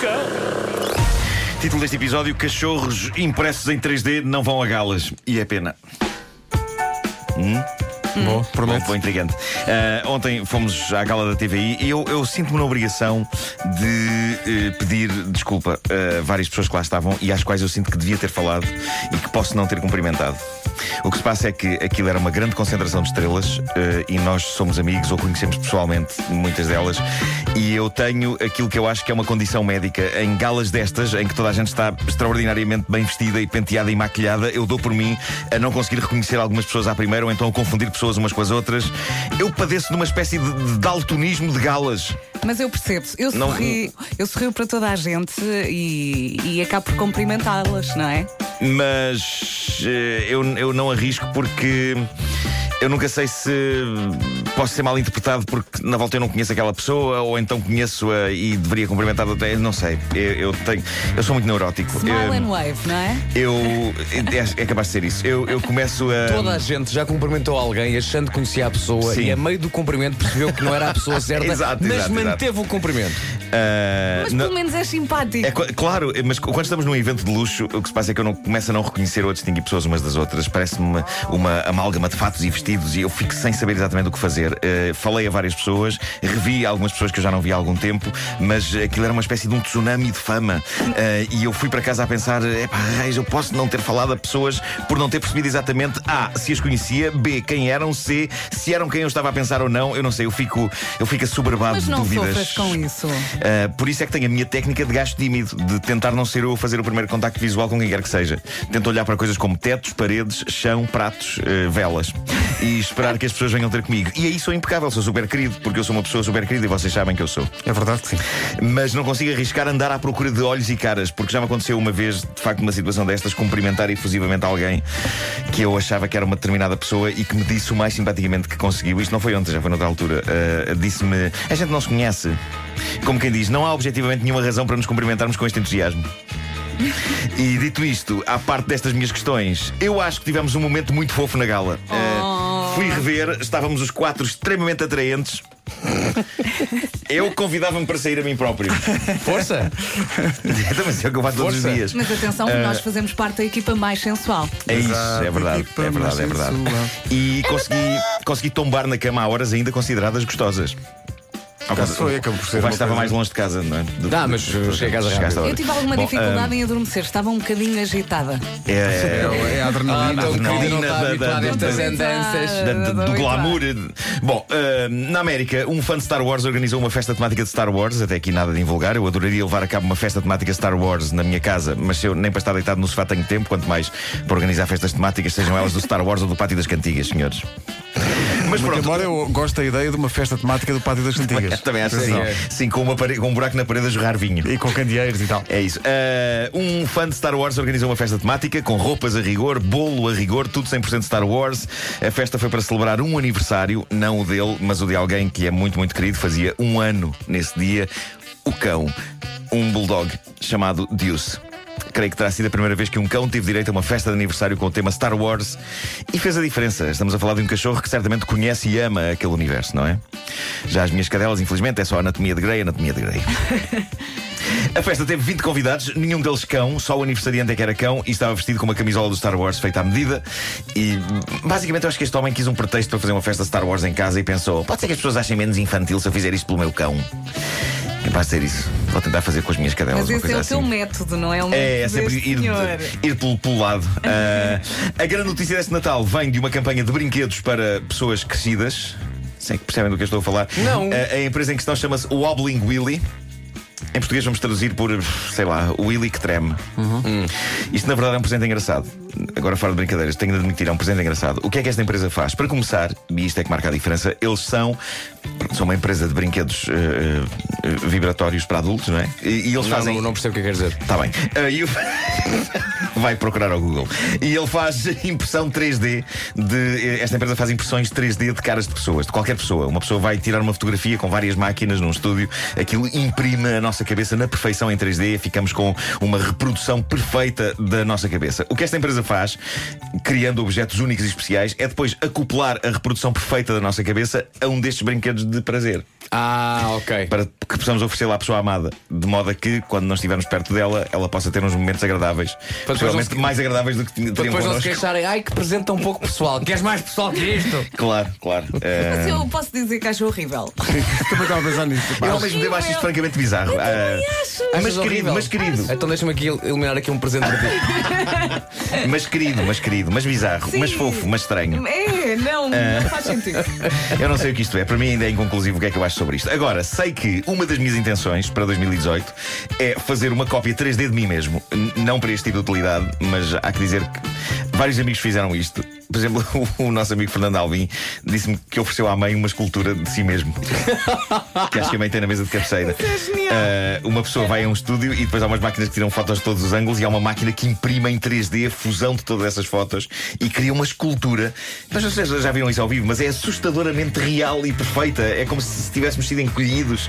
cão. Título deste episódio: Cachorros impressos em 3D não vão a galas. E é pena. Bom, Bom, prometo. foi intrigante. Ah, ontem fomos à gala da TVI e eu, eu sinto-me na obrigação de eh, pedir desculpa a várias pessoas que lá estavam e às quais eu sinto que devia ter falado e que posso não ter cumprimentado. O que se passa é que aquilo era uma grande concentração de estrelas eh, e nós somos amigos ou conhecemos pessoalmente muitas delas. E eu tenho aquilo que eu acho que é uma condição médica. Em galas destas, em que toda a gente está extraordinariamente bem vestida e penteada e maquilhada, eu dou por mim a não conseguir reconhecer algumas pessoas à primeira ou então a confundir pessoas umas com as outras. Eu padeço de uma espécie de, de daltonismo de galas. Mas eu percebo, eu Não- sorri, eu sorrio para toda a gente e, e acabo por cumprimentá-las, não é? Mas eh, eu, eu não arrisco porque eu nunca sei se posso ser mal interpretado porque na volta eu não conheço aquela pessoa ou então conheço-a e deveria cumprimentar até. Não sei. Eu, eu tenho, eu sou muito neurótico. Smile Eh, and wave, não é? Eu. É, é capaz de ser isso. Eu, eu começo a. Toda a gente já cumprimentou alguém achando que conhecia a pessoa Sim. e a meio do cumprimento percebeu que não era a pessoa certa, Exato, mas exato, manteve o cumprimento. ah, Mas não- pelo menos é simpático. É cl- claro, mas quando estamos num evento de luxo, o que se passa é que eu não começo a não reconhecer ou a distinguir pessoas umas das outras. Parece-me uma, uma amálgama de fatos e vestidos e eu fico sem saber exatamente o que fazer. Eh, falei a várias pessoas, revi algumas pessoas que eu já não vi há algum tempo, mas aquilo era uma espécie de um tsunami de fama. Eh, e eu fui para casa a pensar: epá, reis, eu posso não ter falado a pessoas por não ter percebido exatamente A, se as conhecia, B, quem eram, C, se eram quem eu estava a pensar ou não. Eu não sei, eu fico, eu fico assoberbado Mas de não dúvidas. sofras com isso. Uh, por isso é que tenho a minha técnica de gasto tímido, de tentar não ser eu a fazer o primeiro contacto visual com quem quer que seja. Tento olhar para coisas como tetos, paredes, chão, pratos, uh, velas e esperar que as pessoas venham ter comigo. E aí sou impecável, sou super querido, porque eu sou uma pessoa super querida e vocês sabem que eu sou. É verdade que sim. Mas não consigo arriscar andar à procura de olhos e caras, porque já me aconteceu uma vez, de facto, numa situação destas, cumprimentar efusivamente alguém que eu achava que era uma determinada pessoa e que me disse o mais simpaticamente que conseguiu. Isto não foi ontem, já foi noutra altura. Uh, Disse-me: a gente não se conhece. Como quem diz, não há objetivamente nenhuma razão para nos cumprimentarmos com este entusiasmo. E dito isto, à parte destas minhas questões, eu acho que tivemos um momento muito fofo na gala. Uh, fui rever, estávamos os quatro extremamente atraentes. Eu convidava-me para sair a mim próprio. Força! Então, mas é o que eu faço todos os Força. dias. Mas atenção, que nós fazemos parte da equipa mais sensual. É isso, Exato, é verdade, equipa é verdade, é verdade. sensual. E consegui, consegui tombar na cama a horas ainda consideradas gostosas. Ao acaso foi, acabou por ser o Vasco estava mais longe de casa, não é? Do- Dá, mas eu cheguei a casa Chegaste. Eu tive alguma Bom, dificuldade em adormecer, estava um bocadinho agitada. ah, é, É, é a Ah, adrenalina. o adrenalina do glamour. Bom, ah, na América, um fã de Star Wars organizou uma festa temática de Star Wars, até aqui nada de invulgar. Eu adoraria levar a cabo uma festa temática Star Wars na minha casa, mas se eu nem para estar deitado no sofá tenho tempo, quanto mais para organizar festas temáticas, sejam elas do Star Wars ou do Pátio das Cantigas, senhores. Mas Muito pronto. embora eu gosto da ideia de uma festa temática do Pátio das Cantigas. Também acho que Sim, é. Com, uma parede- com um buraco na parede a jorrar vinho. E com candeeiros e tal. É isso. Ah, um fã de Star Wars organizou uma festa temática com roupas a rigor, bolo a rigor, tudo 100% Star Wars. A festa foi para celebrar um aniversário, não o dele, mas o de alguém que é muito, muito querido. Fazia um ano nesse dia. O cão, um bulldog chamado Deuce. Creio que terá sido a primeira vez que um cão teve direito a uma festa de aniversário com o tema Star Wars e fez a diferença. Estamos a falar de um cachorro que certamente conhece e ama aquele universo, não é? Já as minhas cadelas, infelizmente, é só anatomia de Grey, anatomia de Grey. A festa teve 20 convidados, nenhum deles cão, só o aniversariante é que era cão e estava vestido com uma camisola do Star Wars feita à medida. E basicamente eu acho que este homem quis um pretexto para fazer uma festa Star Wars em casa e pensou: pode ser que as pessoas achem menos infantil se eu fizer isto pelo meu cão. Capaz de ser isso. Vou tentar fazer com as minhas cadelas. Mas uma esse coisa é o assim. teu método, não é o método É, é sempre ir, ir pelo, pelo lado. Ah, a grande notícia deste Natal vem de uma campanha de brinquedos para pessoas crescidas. Sei que percebem do que eu estou a falar. Não. Ah, a empresa em questão chama-se Wobbling Willy. Em português vamos traduzir por, sei lá, o Willy que treme. Hum. Isto na verdade é um presente engraçado. Agora fora de brincadeiras, tenho de admitir, é um presente engraçado. O que é que esta empresa faz? Para começar, e isto é que marca a diferença, eles são, são uma empresa de brinquedos eh, eh, vibratórios para adultos, não é? E, e eles Não, fazem. não, não percebo o que que quer dizer. Está bem. Ah, e o- Vai procurar ao Google. E ele faz impressão 3D de. Esta empresa faz impressões 3D de caras de pessoas, de qualquer pessoa. Uma pessoa vai tirar uma fotografia com várias máquinas num estúdio, aquilo imprime a nossa cabeça na perfeição em 3D, ficamos com uma reprodução perfeita da nossa cabeça. O que esta empresa faz, criando objetos únicos e especiais, é depois acoplar a reprodução perfeita da nossa cabeça a um destes brinquedos de prazer. Ah, ok. Para que possamos oferecê-la à pessoa amada, de modo a que, quando não estivermos perto dela, ela possa ter uns momentos agradáveis. depois Possivelmente não se- mais agradáveis do que teriam Para depois não se queixarem, ai que presente tão pouco pessoal. Queres mais pessoal que isto? Claro, claro. Eh, Mas eu posso dizer que acho horrível. Também estava a pensar nisso. eu ao mesmo tempo acho isto francamente bizarro. Ah, mas Achas querido, mas querido, Então deixa-me aqui eliminar aqui um presente para ti. mas querido, mas querido, mas bizarro, mas Sim. fofo, mas estranho. É, não, não faz sentido. Eu não sei o que isto é, para mim ainda é inconclusivo o que é que eu acho sobre isto. Agora, sei que uma das minhas intenções para 2018 é fazer uma cópia 3D de mim mesmo. N- não para este tipo de utilidade, mas há que dizer que vários amigos fizeram isto. Por exemplo, o nosso amigo Fernando Alvim disse-me que ofereceu à mãe uma escultura de si mesmo. que acho que a mãe tem na mesa de cabeceira. Ah, uma pessoa vai a um estúdio e depois há umas máquinas que tiram fotos de todos os ângulos e há uma máquina que imprime em 3D a fusão de todas essas fotos e cria uma escultura. Mas vocês já viram isso ao vivo, mas é assustadoramente real e perfeita. É como se tivéssemos sido encolhidos.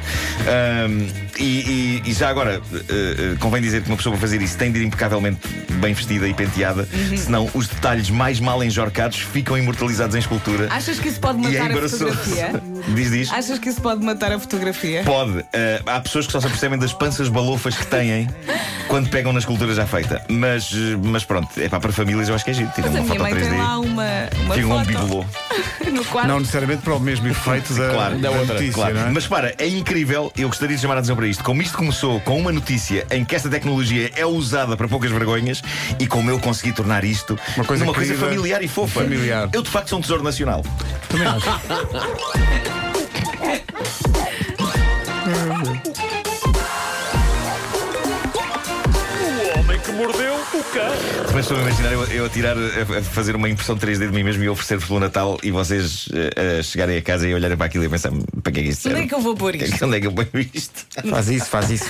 E, e- e já agora, eh, convém dizer que uma pessoa para fazer isso tem de ir impecavelmente bem vestida e penteada, senão os detalhes mais mal enjorcados ficam imortalizados em escultura. Achas que isso pode e é matar a fotografia? Diz, diz. Achas que isso pode matar a fotografia? Pode. Uh, há pessoas que só se apercebem das panças balofas que têm quando pegam na escultura já feita. Mas, uh, mas pronto, é pá, para famílias eu acho que é giro. Tiram Mas a uma minha foto mãe 3D. tem lá uma, uma Fica um bibelô. no quarto. Não necessariamente para o mesmo efeito da, Claro, da outra, notícia, Claro, não é? mas para, é incrível. Eu gostaria de chamar a atenção para isto. Como isto começou com uma notícia em que esta tecnologia é usada para poucas vergonhas e como eu consegui tornar isto Uma coisa numa coisa familiar e fofa. Familiar. Eu de facto sou um tesouro nacional. Também acho. O homem que mordeu o cão. Mas estou a imaginar eu, eu a tirar, a, fazer uma impressão 3D de mim mesmo e oferecer-vos pelo Natal e vocês eh, a chegarem a casa e olharem para aquilo e pensar para que é que isto Onde serve? é que eu vou pôr isto? Onde é que eu ponho isto? Faz isso, faz isso.